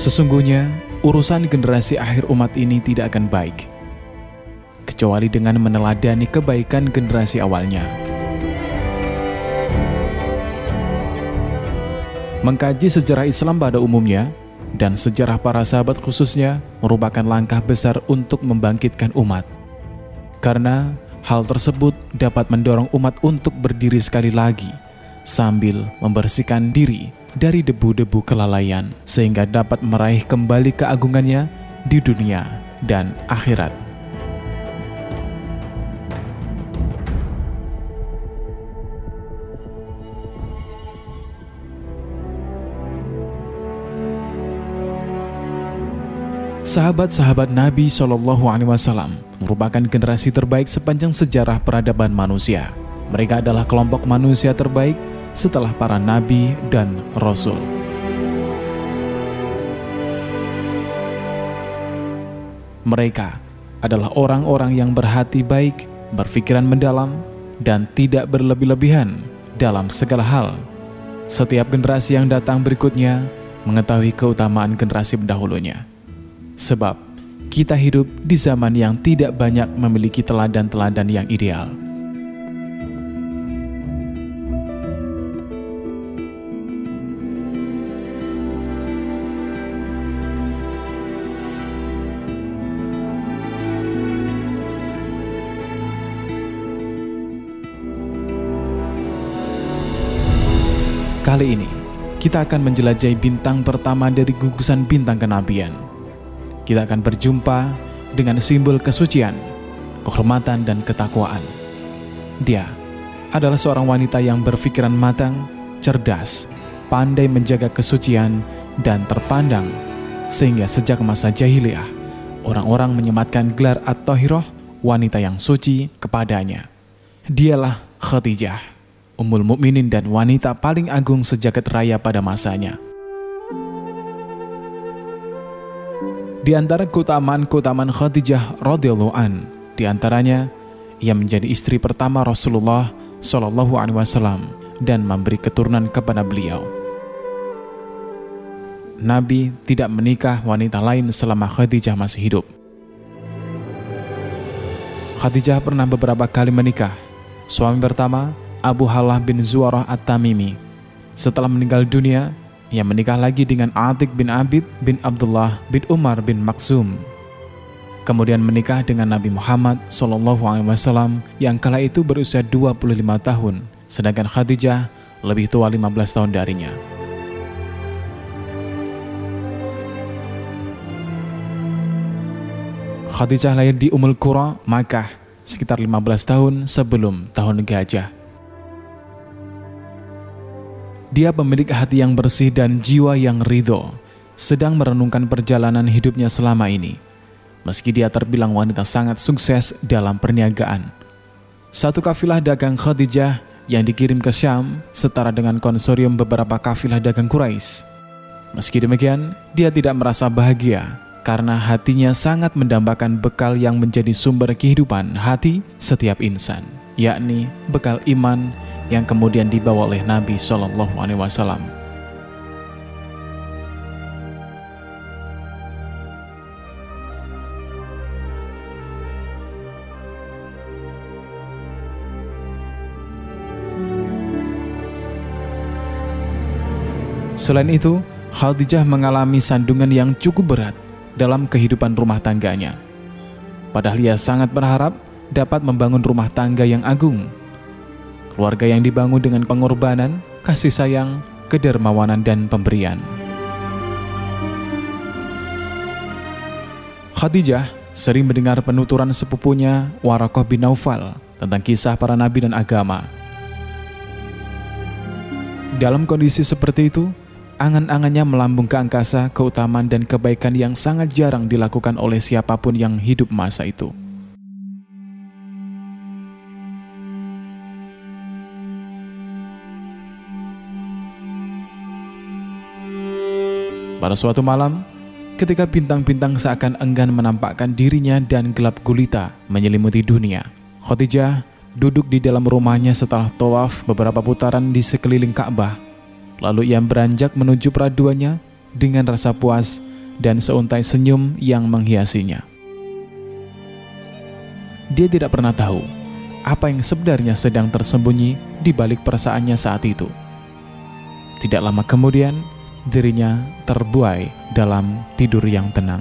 Sesungguhnya, urusan generasi akhir umat ini tidak akan baik, kecuali dengan meneladani kebaikan generasi awalnya. Mengkaji sejarah Islam pada umumnya dan sejarah para sahabat khususnya merupakan langkah besar untuk membangkitkan umat. Karena hal tersebut dapat mendorong umat untuk berdiri sekali lagi sambil membersihkan diri dari debu-debu kelalaian sehingga dapat meraih kembali keagungannya di dunia dan akhirat. Sahabat-sahabat Nabi Shallallahu Alaihi Wasallam merupakan generasi terbaik sepanjang sejarah peradaban manusia. Mereka adalah kelompok manusia terbaik setelah para nabi dan rasul. Mereka adalah orang-orang yang berhati baik, berpikiran mendalam, dan tidak berlebih-lebihan dalam segala hal. Setiap generasi yang datang berikutnya mengetahui keutamaan generasi pendahulunya sebab kita hidup di zaman yang tidak banyak memiliki teladan-teladan yang ideal. Kali ini, kita akan menjelajahi bintang pertama dari gugusan bintang kenabian – kita akan berjumpa dengan simbol kesucian, kehormatan, dan ketakwaan. Dia adalah seorang wanita yang berpikiran matang, cerdas, pandai menjaga kesucian, dan terpandang, sehingga sejak masa jahiliyah, orang-orang menyematkan gelar atau hiroh wanita yang suci kepadanya. Dialah Khadijah, Ummul Mukminin dan wanita paling agung sejagat raya pada masanya. Di antara keutamaan-keutamaan Khadijah radhiyallahu an, di antaranya ia menjadi istri pertama Rasulullah Shallallahu alaihi wasallam dan memberi keturunan kepada beliau. Nabi tidak menikah wanita lain selama Khadijah masih hidup. Khadijah pernah beberapa kali menikah. Suami pertama Abu Halah bin Zuarah At-Tamimi. Setelah meninggal dunia, ia menikah lagi dengan Atik bin Abid bin Abdullah bin Umar bin Maksum. Kemudian menikah dengan Nabi Muhammad SAW yang kala itu berusia 25 tahun, sedangkan Khadijah lebih tua 15 tahun darinya. Khadijah lahir di Umul Qura, Makkah, sekitar 15 tahun sebelum tahun gajah. Dia pemilik hati yang bersih dan jiwa yang ridho, sedang merenungkan perjalanan hidupnya selama ini. Meski dia terbilang wanita sangat sukses dalam perniagaan. Satu kafilah dagang Khadijah yang dikirim ke Syam setara dengan konsorium beberapa kafilah dagang Quraisy. Meski demikian, dia tidak merasa bahagia karena hatinya sangat mendambakan bekal yang menjadi sumber kehidupan hati setiap insan, yakni bekal iman yang kemudian dibawa oleh Nabi Shallallahu Alaihi Wasallam. Selain itu, Khadijah mengalami sandungan yang cukup berat dalam kehidupan rumah tangganya. Padahal ia sangat berharap dapat membangun rumah tangga yang agung keluarga yang dibangun dengan pengorbanan, kasih sayang, kedermawanan, dan pemberian. Khadijah sering mendengar penuturan sepupunya Warakoh bin Naufal tentang kisah para nabi dan agama. Dalam kondisi seperti itu, angan-angannya melambung ke angkasa keutamaan dan kebaikan yang sangat jarang dilakukan oleh siapa pun yang hidup masa itu. Pada suatu malam, ketika bintang-bintang seakan enggan menampakkan dirinya dan gelap gulita menyelimuti dunia, Khadijah duduk di dalam rumahnya setelah tawaf beberapa putaran di sekeliling Ka'bah. Lalu ia beranjak menuju peraduannya dengan rasa puas dan seuntai senyum yang menghiasinya. Dia tidak pernah tahu apa yang sebenarnya sedang tersembunyi di balik perasaannya saat itu. Tidak lama kemudian, dirinya terbuai dalam tidur yang tenang.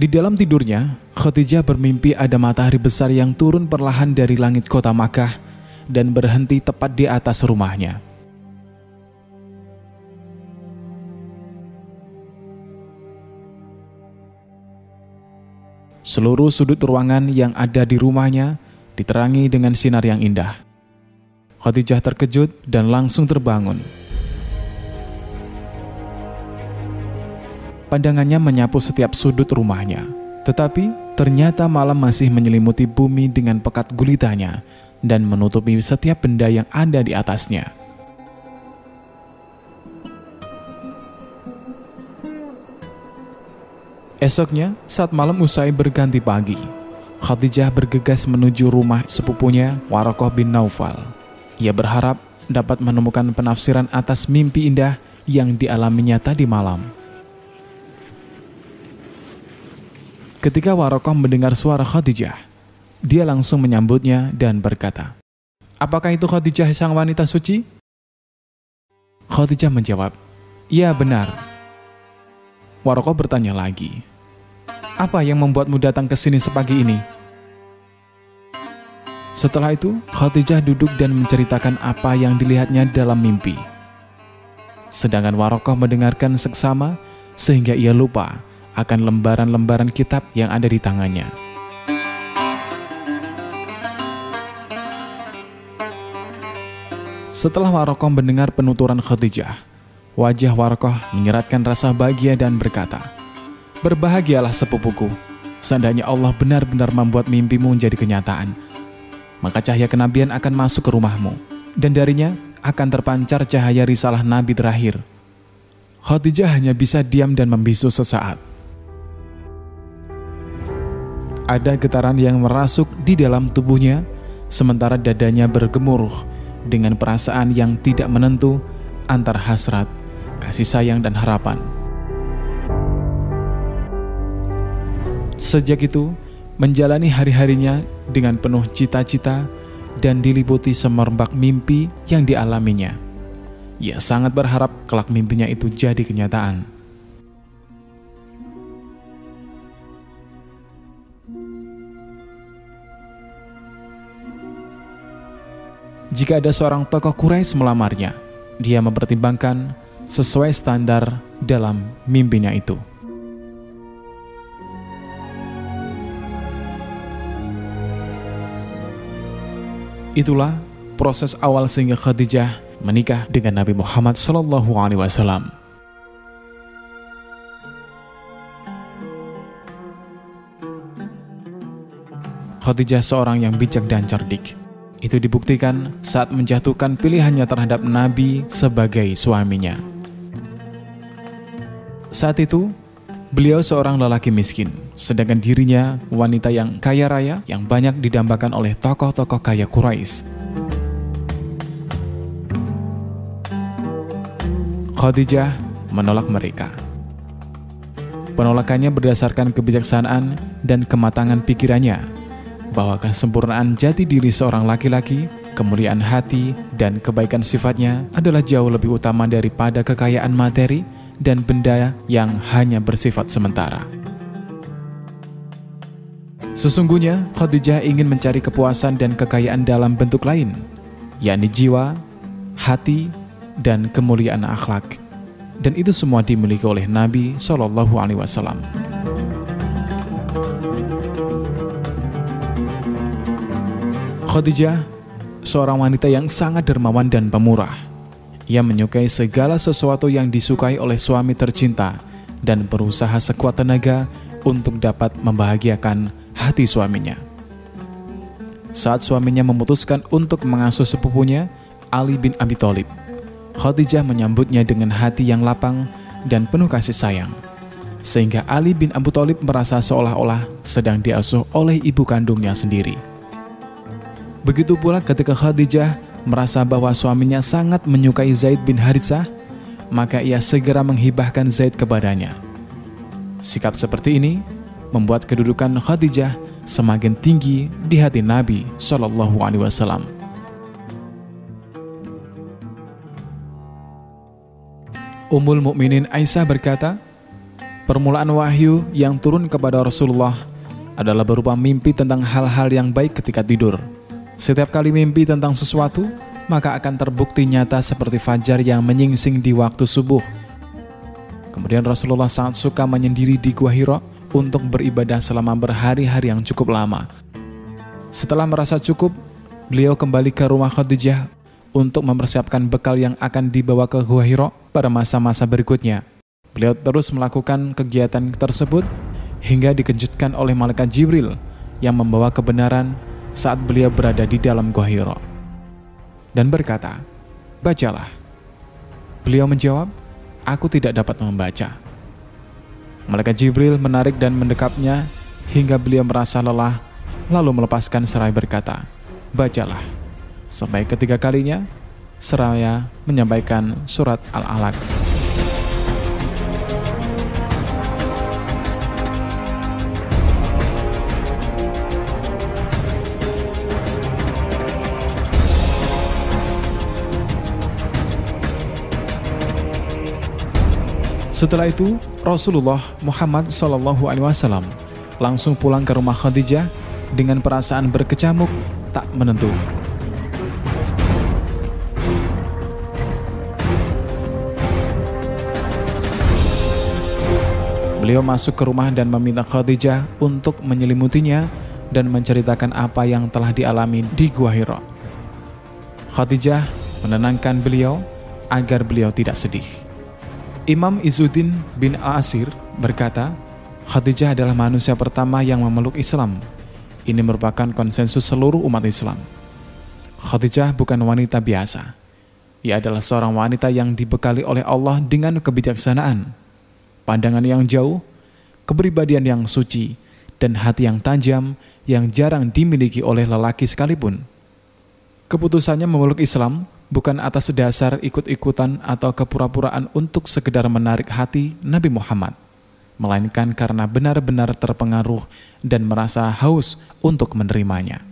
Di dalam tidurnya, Khadijah bermimpi ada matahari besar yang turun perlahan dari langit kota Makkah dan berhenti tepat di atas rumahnya. Seluruh sudut ruangan yang ada di rumahnya diterangi dengan sinar yang indah. Khadijah terkejut dan langsung terbangun. Pandangannya menyapu setiap sudut rumahnya, tetapi ternyata malam masih menyelimuti bumi dengan pekat gulitanya dan menutupi setiap benda yang ada di atasnya. Esoknya, saat malam usai berganti pagi, Khadijah bergegas menuju rumah sepupunya Warokoh bin Naufal. Ia berharap dapat menemukan penafsiran atas mimpi indah yang dialaminya tadi malam. Ketika Warokoh mendengar suara Khadijah, dia langsung menyambutnya dan berkata, Apakah itu Khadijah sang wanita suci? Khadijah menjawab, Ya benar. Warokoh bertanya lagi, Apa yang membuatmu datang ke sini sepagi ini? Setelah itu, Khadijah duduk dan menceritakan apa yang dilihatnya dalam mimpi. Sedangkan Warokoh mendengarkan seksama sehingga ia lupa akan lembaran-lembaran kitab yang ada di tangannya. Setelah Warokoh mendengar penuturan Khadijah, wajah Warokoh menyeratkan rasa bahagia dan berkata, Berbahagialah sepupuku, seandainya Allah benar-benar membuat mimpimu menjadi kenyataan, maka cahaya kenabian akan masuk ke rumahmu, dan darinya akan terpancar cahaya risalah Nabi terakhir. Khadijah hanya bisa diam dan membisu sesaat. ada getaran yang merasuk di dalam tubuhnya, sementara dadanya bergemuruh dengan perasaan yang tidak menentu antara hasrat, kasih sayang, dan harapan. Sejak itu, menjalani hari-harinya dengan penuh cita-cita dan diliputi semerbak mimpi yang dialaminya. Ia sangat berharap kelak mimpinya itu jadi kenyataan. Jika ada seorang tokoh Quraisy melamarnya, dia mempertimbangkan sesuai standar dalam mimpinya itu. Itulah proses awal sehingga Khadijah menikah dengan Nabi Muhammad Shallallahu Alaihi Wasallam. Khadijah seorang yang bijak dan cerdik. Itu dibuktikan saat menjatuhkan pilihannya terhadap Nabi sebagai suaminya. Saat itu, beliau seorang lelaki miskin, sedangkan dirinya wanita yang kaya raya yang banyak didambakan oleh tokoh-tokoh kaya Quraisy. Khadijah menolak mereka. Penolakannya berdasarkan kebijaksanaan dan kematangan pikirannya bahwa kesempurnaan jati diri seorang laki-laki, kemuliaan hati, dan kebaikan sifatnya adalah jauh lebih utama daripada kekayaan materi dan benda yang hanya bersifat sementara. Sesungguhnya, Khadijah ingin mencari kepuasan dan kekayaan dalam bentuk lain, yakni jiwa, hati, dan kemuliaan akhlak. Dan itu semua dimiliki oleh Nabi Shallallahu Alaihi Wasallam. Khadijah, seorang wanita yang sangat dermawan dan pemurah. Ia menyukai segala sesuatu yang disukai oleh suami tercinta dan berusaha sekuat tenaga untuk dapat membahagiakan hati suaminya. Saat suaminya memutuskan untuk mengasuh sepupunya, Ali bin Abi Thalib, Khadijah menyambutnya dengan hati yang lapang dan penuh kasih sayang. Sehingga Ali bin Abu Thalib merasa seolah-olah sedang diasuh oleh ibu kandungnya sendiri. Begitu pula ketika Khadijah merasa bahwa suaminya sangat menyukai Zaid bin Haritsah, maka ia segera menghibahkan Zaid kepadanya. Sikap seperti ini membuat kedudukan Khadijah semakin tinggi di hati Nabi Shallallahu Alaihi Wasallam. Ummul Mukminin Aisyah berkata, permulaan wahyu yang turun kepada Rasulullah adalah berupa mimpi tentang hal-hal yang baik ketika tidur. Setiap kali mimpi tentang sesuatu, maka akan terbukti nyata seperti fajar yang menyingsing di waktu subuh. Kemudian Rasulullah sangat suka menyendiri di Gua Hiro untuk beribadah selama berhari-hari yang cukup lama. Setelah merasa cukup, beliau kembali ke rumah Khadijah untuk mempersiapkan bekal yang akan dibawa ke Gua Hiro pada masa-masa berikutnya. Beliau terus melakukan kegiatan tersebut hingga dikejutkan oleh malaikat Jibril yang membawa kebenaran saat beliau berada di dalam Gua Hiro. Dan berkata, Bacalah. Beliau menjawab, Aku tidak dapat membaca. Malaikat Jibril menarik dan mendekapnya hingga beliau merasa lelah, lalu melepaskan serai berkata, Bacalah. Sampai ketiga kalinya, seraya menyampaikan surat Al-Alaq. Setelah itu, Rasulullah Muhammad SAW langsung pulang ke rumah Khadijah dengan perasaan berkecamuk tak menentu. Beliau masuk ke rumah dan meminta Khadijah untuk menyelimutinya dan menceritakan apa yang telah dialami di Gua Hiro. Khadijah menenangkan beliau agar beliau tidak sedih. Imam Izuddin bin Asir berkata, Khadijah adalah manusia pertama yang memeluk Islam. Ini merupakan konsensus seluruh umat Islam. Khadijah bukan wanita biasa. Ia adalah seorang wanita yang dibekali oleh Allah dengan kebijaksanaan, pandangan yang jauh, kepribadian yang suci, dan hati yang tajam yang jarang dimiliki oleh lelaki sekalipun. Keputusannya memeluk Islam bukan atas dasar ikut-ikutan atau kepura-puraan untuk sekedar menarik hati Nabi Muhammad, melainkan karena benar-benar terpengaruh dan merasa haus untuk menerimanya.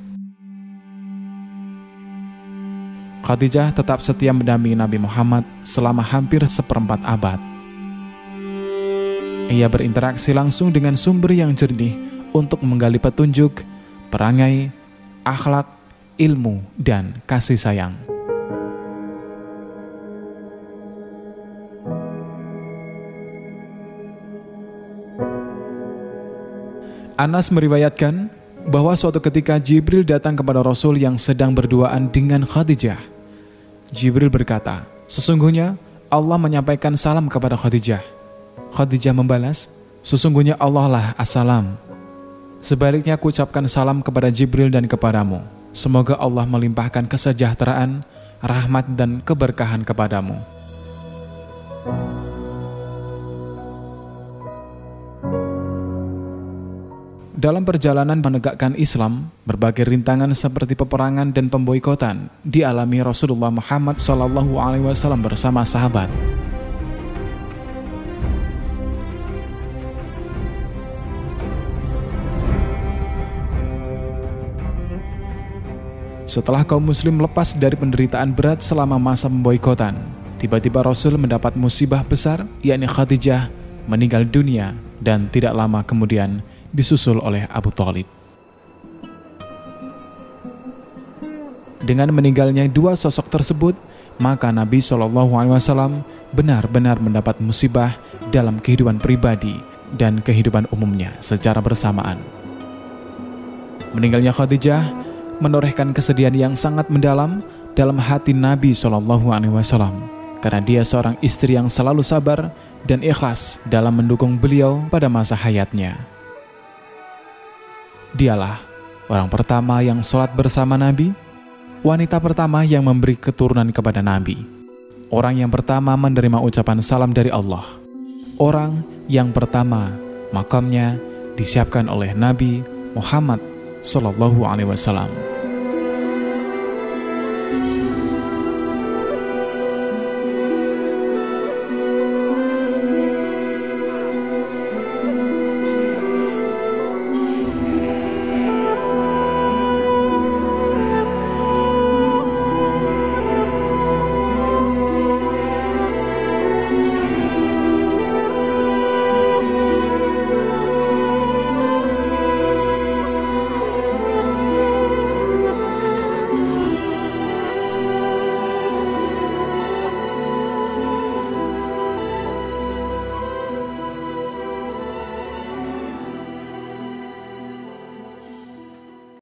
Khadijah tetap setia mendampingi Nabi Muhammad selama hampir seperempat abad. Ia berinteraksi langsung dengan sumber yang jernih untuk menggali petunjuk, perangai, akhlak, ilmu, dan kasih sayang. Anas meriwayatkan bahwa suatu ketika Jibril datang kepada Rasul yang sedang berduaan dengan Khadijah. Jibril berkata, "Sesungguhnya Allah menyampaikan salam kepada Khadijah." Khadijah membalas, Sesungguhnya Allah lah assalam. Sebaliknya aku ucapkan salam kepada Jibril dan kepadamu. Semoga Allah melimpahkan kesejahteraan, rahmat dan keberkahan kepadamu. Dalam perjalanan menegakkan Islam, berbagai rintangan seperti peperangan dan pemboikotan dialami Rasulullah Muhammad SAW bersama sahabat. Setelah kaum muslim lepas dari penderitaan berat selama masa pemboikotan, tiba-tiba Rasul mendapat musibah besar, yakni Khadijah meninggal dunia dan tidak lama kemudian disusul oleh Abu Talib. Dengan meninggalnya dua sosok tersebut, maka Nabi Shallallahu Alaihi Wasallam benar-benar mendapat musibah dalam kehidupan pribadi dan kehidupan umumnya secara bersamaan. Meninggalnya Khadijah menorehkan kesedihan yang sangat mendalam dalam hati Nabi Shallallahu Alaihi Wasallam karena dia seorang istri yang selalu sabar dan ikhlas dalam mendukung beliau pada masa hayatnya. Dialah orang pertama yang sholat bersama Nabi, wanita pertama yang memberi keturunan kepada Nabi, orang yang pertama menerima ucapan salam dari Allah, orang yang pertama makamnya disiapkan oleh Nabi Muhammad Sallallahu Alaihi Wasallam.